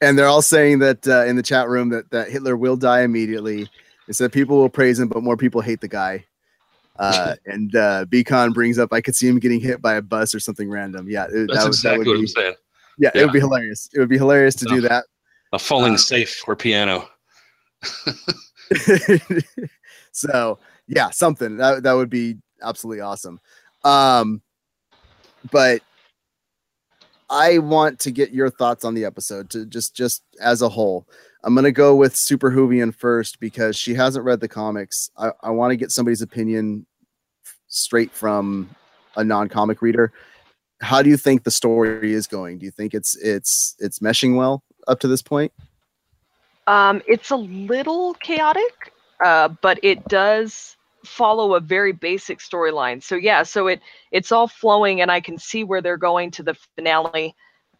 And they're all saying that uh, in the chat room that, that Hitler will die immediately. They said people will praise him, but more people hate the guy. Uh, and uh, Beacon brings up, I could see him getting hit by a bus or something random. Yeah, it, That's that, was, that exactly would what be, I'm saying. yeah, it would be hilarious. It would be hilarious to do that. A falling Uh, safe or piano. so yeah, something that that would be absolutely awesome. Um, but I want to get your thoughts on the episode to just just as a whole. I'm gonna go with Super Whovian first because she hasn't read the comics. I, I want to get somebody's opinion straight from a non-comic reader. How do you think the story is going? Do you think it's it's it's meshing well up to this point? Um, it's a little chaotic, uh, but it does follow a very basic storyline. So yeah, so it it's all flowing, and I can see where they're going to the finale.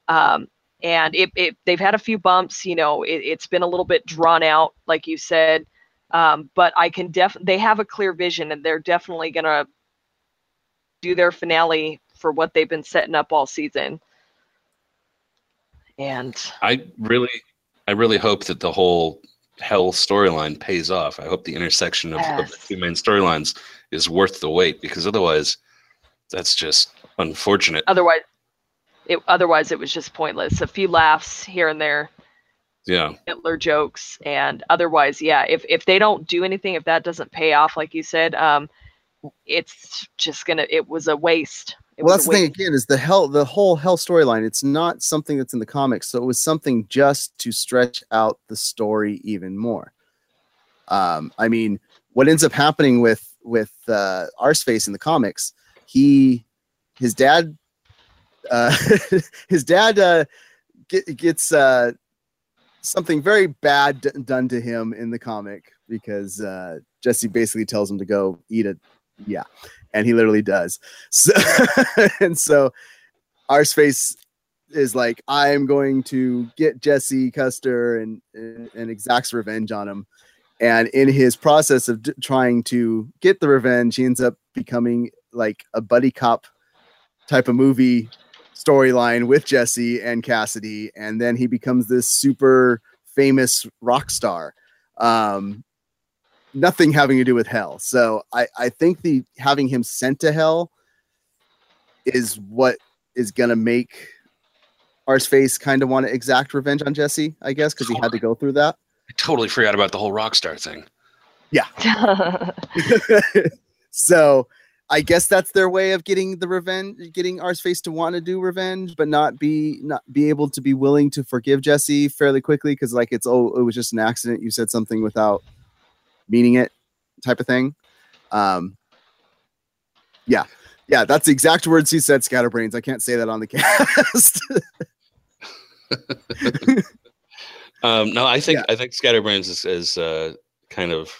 Um, and it, it they've had a few bumps. You know, it, it's been a little bit drawn out, like you said. Um, but I can def they have a clear vision, and they're definitely gonna do their finale for what they've been setting up all season. And I really, I really hope that the whole hell storyline pays off. I hope the intersection of, of the two main storylines is worth the wait because otherwise, that's just unfortunate. Otherwise, it otherwise it was just pointless. A few laughs here and there, Yeah. Hitler jokes, and otherwise, yeah. If if they don't do anything, if that doesn't pay off, like you said, um, it's just gonna. It was a waste. It well, that's the thing again is the hell the whole hell storyline. It's not something that's in the comics, so it was something just to stretch out the story even more. Um, I mean, what ends up happening with with uh, Arseface in the comics, he his dad, uh, his dad uh, get, gets uh, something very bad d- done to him in the comic because uh, Jesse basically tells him to go eat a yeah, and he literally does. So and so Arseface is like, I'm going to get Jesse Custer and, and and exacts revenge on him. And in his process of d- trying to get the revenge, he ends up becoming like a buddy cop type of movie storyline with Jesse and Cassidy, and then he becomes this super famous rock star. Um, nothing having to do with hell. So I, I think the having him sent to hell is what is gonna make Arseface kind of want to exact revenge on Jesse, I guess, because he had to go through that. I totally forgot about the whole Rockstar thing. Yeah. so I guess that's their way of getting the revenge, getting Arseface to want to do revenge, but not be not be able to be willing to forgive Jesse fairly quickly because like it's oh it was just an accident. You said something without meaning it, type of thing. Um, yeah, yeah, that's the exact words he said. Scatterbrains. I can't say that on the cast. Um, no, I think Yeah. I think Scatterbrains is, is uh, kind of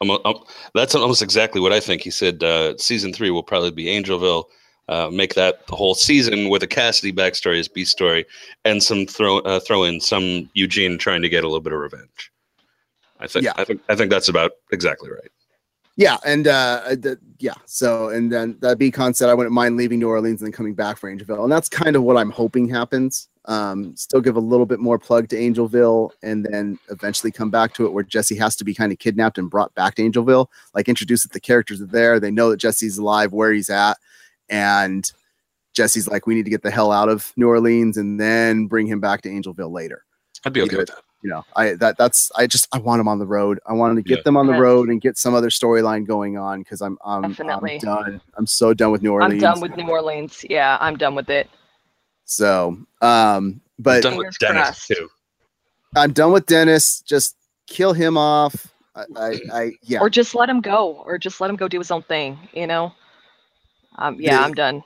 almo- um, that's almost exactly what I think. He said uh, season three will probably be Angelville. Uh, make that the whole season with a Cassidy backstory as B story, and some throw uh, throw in some Eugene trying to get a little bit of revenge. I think Yeah. I think I think that's about exactly right. Yeah, and uh, uh, the, yeah, so and then that Beacon said I wouldn't mind leaving New Orleans and then coming back for Angelville, and that's kind of what I'm hoping happens. Um, still give a little bit more plug to Angelville, and then eventually come back to it where Jesse has to be kind of kidnapped and brought back to Angelville. Like introduce that the characters are there, they know that Jesse's alive, where he's at, and Jesse's like, we need to get the hell out of New Orleans, and then bring him back to Angelville later I'd be okay Either- with that. You know i that that's i just i want them on the road i wanted to get Yeah. them on the Yes. road and get some other storyline going on because i'm I'm, I'm done i'm so done with new orleans I'm done with New Orleans. Yeah, I'm done with it. so um but I'm done with Dennis crossed. too. i'm done with dennis just kill him off i i, I yeah Or just let him go, or just let him go do his own thing. You know. Um, yeah, The- I'm done.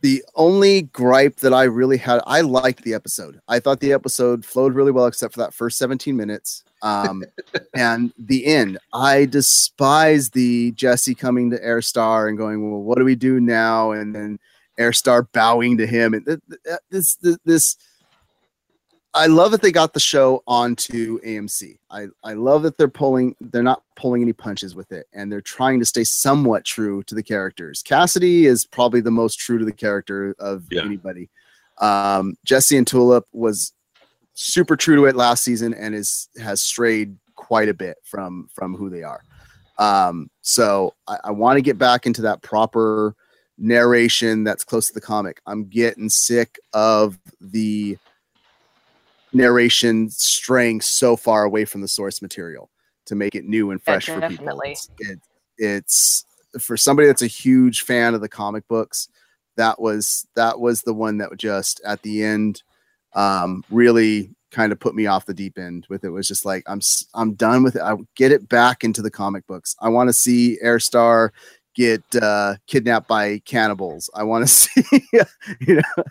The only gripe that I really had, I liked the episode. I thought the episode flowed really well, except for that first 17 minutes. Um, and the end. I despise the Jesse coming to Herr Starr and going, "Well, what do we do now?" And then Herr Starr bowing to him. And th- th- this, this, this. I love that they got the show onto AMC. I, I love that they're pulling, they're not pulling any punches with it, and they're trying to stay somewhat true to the characters. Cassidy is probably the most true to the character of Yeah. anybody. Um, Jesse and Tulip was super true to it last season and is has strayed quite a bit from from who they are. Um, so I, I want to get back into that proper narration that's close to the comic. I'm getting sick of the narration straying so far away from the source material to make it new and Yeah, fresh for people. It's, it, it's for somebody that's a huge fan of the comic books. That was that was the one that just at the end um, really kind of put me off the deep end with it. Was just like I'm I'm done with it. I get it back into the comic books. I want to see Herr Starr get uh, kidnapped by cannibals. I want to see you know.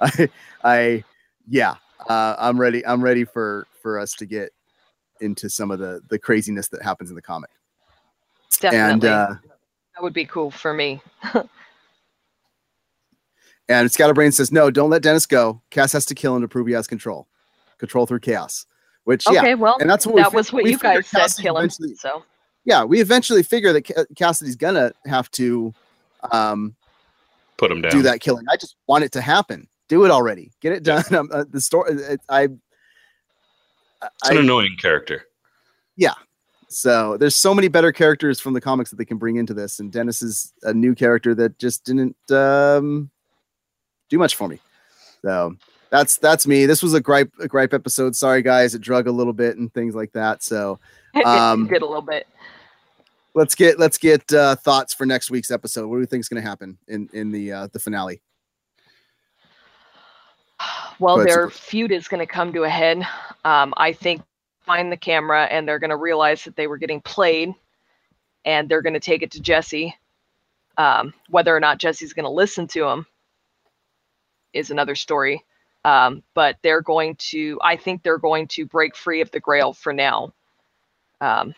I I yeah. Uh, I'm ready. I'm ready for for us to get into some of the the craziness that happens in the comic. Definitely, And uh, that would be cool for me. And Scatterbrain says, no, don't let Dennis go. Cass has to kill him to prove he has control. Control through chaos. Which, yeah, Okay, well, and that's what that fi- was what we you figured guys said. Cassidy Kill him. So yeah, we eventually figure that Ca- Cassidy's gonna have to um, Put him down. do that killing. I just want it to happen. Do it already. Get it done. Um, uh, the story. It, I It's an I- annoying character. Yeah. So there's so many better characters from the comics that they can bring into this, and Dennis is a new character that just didn't um, do much for me. So that's that's me. This was a gripe a gripe episode. Sorry guys, it drug a little bit and things like that. So Um, Did a little bit. let's get let's get uh, thoughts for next week's episode. What do you think is going to happen in in the uh, the finale? Well, Go their feud is going to come to a head. Um, I think find the camera and they're going to realize that they were getting played, and they're going to take it to Jesse. Um, whether or not Jesse's going to listen to him is another story. Um, but they're going to, I think they're going to break free of the Grail for now, um,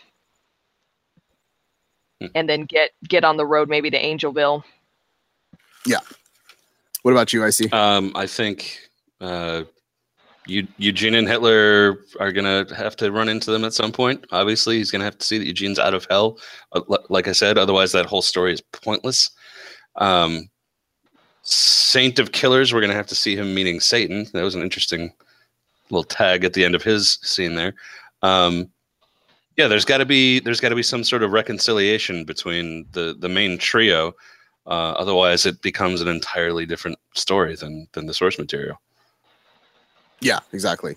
Hmm. and then get get on the road maybe to Angelville. Yeah. What about you, IC? Um, I think uh, Eugene and Hitler are gonna have to run into them at some point. Obviously, he's gonna have to see that Eugene's out of hell. Uh, like I said, otherwise that whole story is pointless. Um, Saint of Killers, we're gonna have to see him meeting Satan. That was an interesting little tag at the end of his scene there. Um, yeah, there's got to be there's got to be some sort of reconciliation between the the main trio. Uh, otherwise, it becomes an entirely different story than than the source material. Yeah, exactly.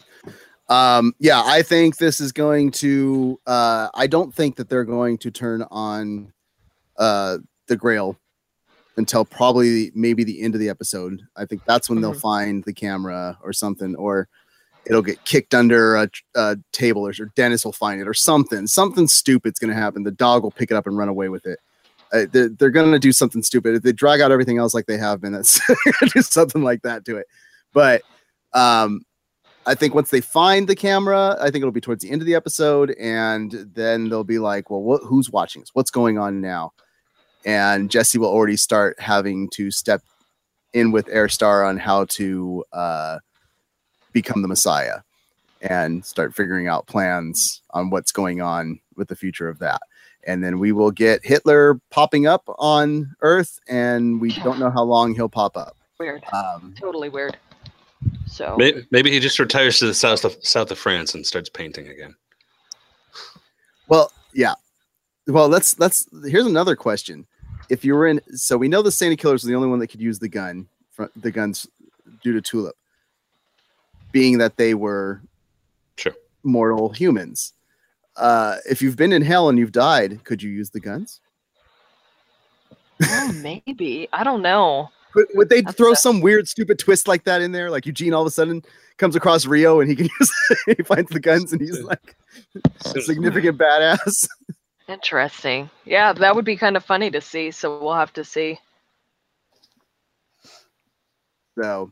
Um, yeah, I think this is going to. Uh, I don't think that they're going to turn on uh, the Grail until probably maybe the end of the episode. I think that's when they'll Mhm. find the camera or something, or it'll get kicked under a, a table, or, or Dennis will find it, or something. Something stupid's going to happen. The dog will pick it up and run away with it. Uh, they're, they're going to do something stupid. If they drag out everything else like they have been, that's do something like that to it. But um, I think once they find the camera, I think it'll be towards the end of the episode, and then they'll be like, "Well, what, who's watching us? What's going on now?" And Jesse will already start having to step in with Herr Starr on how to uh, become the Messiah and start figuring out plans on what's going on with the future of that. And then we will get Hitler popping up on Earth, and we don't know how long he'll pop up. Weird, Um, totally weird. So Maybe, maybe he just retires to the south of south of France and starts painting again. Well, yeah. Well, let's let's. Here's another question. If you were in, so we know the Saint of Killers are the only one that could use the gun, fr- the guns due to Tulip, being that they were Sure. mortal humans. Uh, if you've been in hell and you've died, could you use the guns? oh, maybe I don't know. Would, would they That's throw a- some weird, stupid twist like that in there? Like Eugene all of a sudden comes across Rio and he can use, he finds the guns and he's like a significant badass. Interesting. Yeah, that would be kind of funny to see. So we'll have to see. So,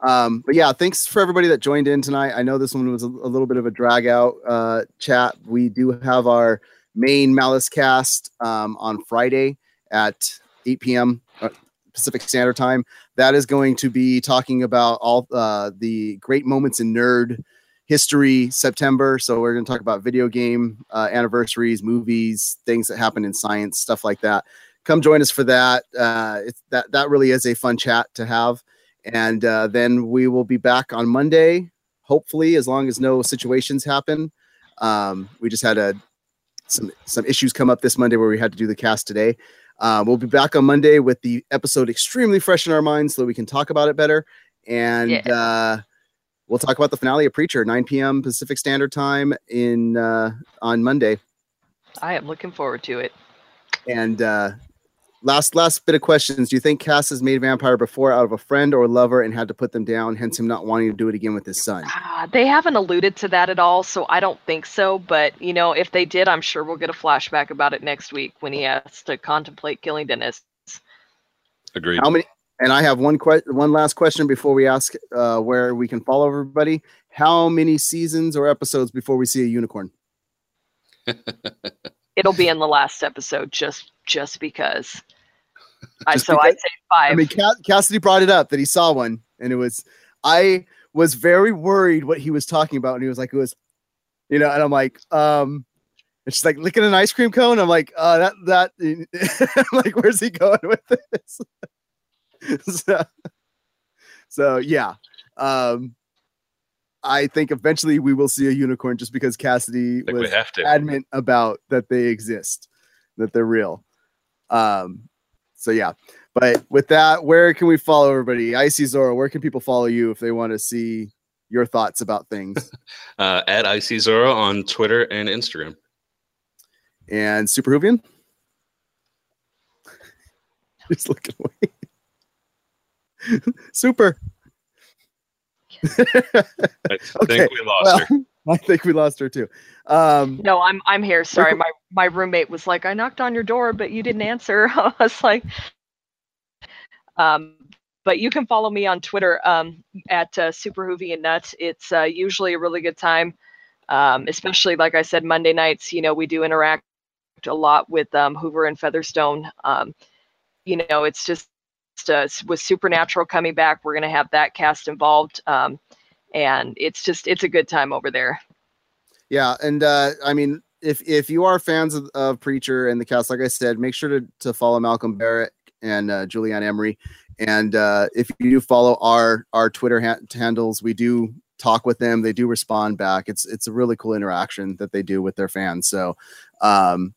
um, but yeah, thanks for everybody that joined in tonight. I know this one was a, a little bit of a drag out uh, chat. We do have our main Malice cast um, on Friday at 8 p.m. Pacific Standard Time. That is going to be talking about all uh, the great moments in nerd history September. So we're going to talk about video game uh, anniversaries, movies, things that happen in science, stuff like that. Come join us for that. Uh, that that really is a fun chat to have and uh, then we will be back on Monday, hopefully, as long as no situations happen. Um, we just had a some some issues come up this Monday where we had to do the cast today. Uh, we'll be back on Monday with the episode extremely fresh in our minds, so that we can talk about it better. And Yeah. uh, we'll talk about the finale of Preacher, 9 p.m. Pacific Standard Time in uh, on Monday. I am looking forward to it. And uh, last last bit of questions: Do you think Cass has made vampire before out of a friend or lover and had to put them down, hence him not wanting to do it again with his son? Ah, they haven't alluded to that at all, so I don't think so. But you know, if they did, I'm sure we'll get a flashback about it next week when he has to contemplate killing Dennis. Agreed. How many? And I have one que- one last question before we ask uh, where we can follow everybody. How many seasons or episodes before we see a unicorn? It'll be in the last episode, just just because. I, Just so I'd say five. I mean, Ca- Cassidy brought it up that he saw one, and it was. I was very worried what he was talking about, and he was like, "It was," you know, and I'm like, um, and she's like licking an ice cream cone. I'm like, uh, that that. I'm like, where's he going with this? so, so yeah, um, I think eventually we will see a unicorn just because Cassidy Like was have to. adamant about that they exist, that they're real. Um, so yeah. But with that, where can we follow everybody? Icy Zora, where can people follow you if they want to see your thoughts about things? Uh, at IC Zora on Twitter and Instagram. and Super Whovian? Just looking away. Super. I Okay, think we lost her. I think we lost her too. Um, No, I'm I'm here. Sorry, my my roommate was like, I knocked on your door, but you didn't answer. I was like, um, but you can follow me on Twitter um, at uh, Super Whovian Nuts. It's uh, usually a really good time, um, especially like I said, Monday nights. You know, we do interact a lot with um, Hoover and Featherstone. Um, you know, it's just uh, with Supernatural coming back, we're gonna have that cast involved, um, and it's just it's a good time over there. Yeah, and uh, I mean, if if you are fans of, of Preacher and the cast, like I said, make sure to to follow Malcolm Barrett and uh, Julie Ann Emery. And uh, if you do follow our our Twitter ha- handles, we do talk with them. They do respond back. It's it's a really cool interaction that they do with their fans. So um,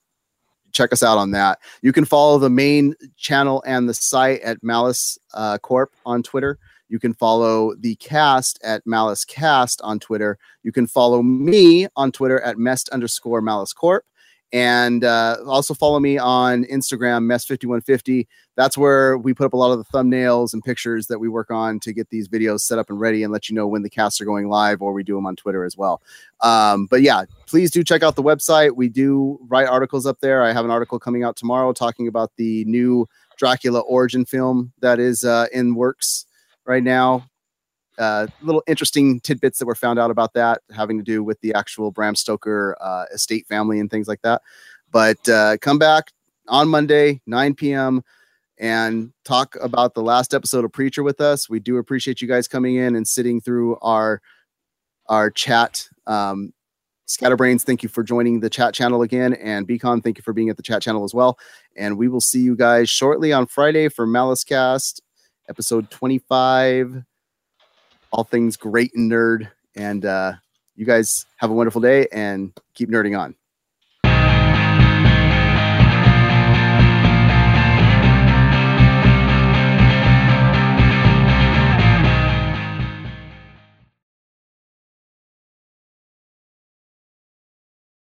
check us out on that. You can follow the main channel and the site at Malice uh, Corp on Twitter. You can follow the cast at Malice Cast on Twitter. You can follow me on Twitter at Mest underscore Malice Corp. And uh, also follow me on Instagram, Mest5150. That's where we put up a lot of the thumbnails and pictures that we work on to get these videos set up and ready and let you know when the casts are going live or we do them on Twitter as well. Um, but yeah, please do check out the website. We do write articles up there. I have an article coming out tomorrow talking about the new Dracula origin film that is uh, in works right now. Uh, little interesting tidbits that were found out about that having to do with the actual Bram Stoker uh, estate family and things like that. But uh, come back on Monday, 9 p.m., and talk about the last episode of Preacher with us. We do appreciate you guys coming in and sitting through our our chat. Um, Scatterbrains, thank you for joining the chat channel again, and Beacon, thank you for being at the chat channel as well. And we will see you guys shortly on Friday for Malice Cast, episode 25 all things great and nerd. And uh, you guys have a wonderful day and keep nerding on.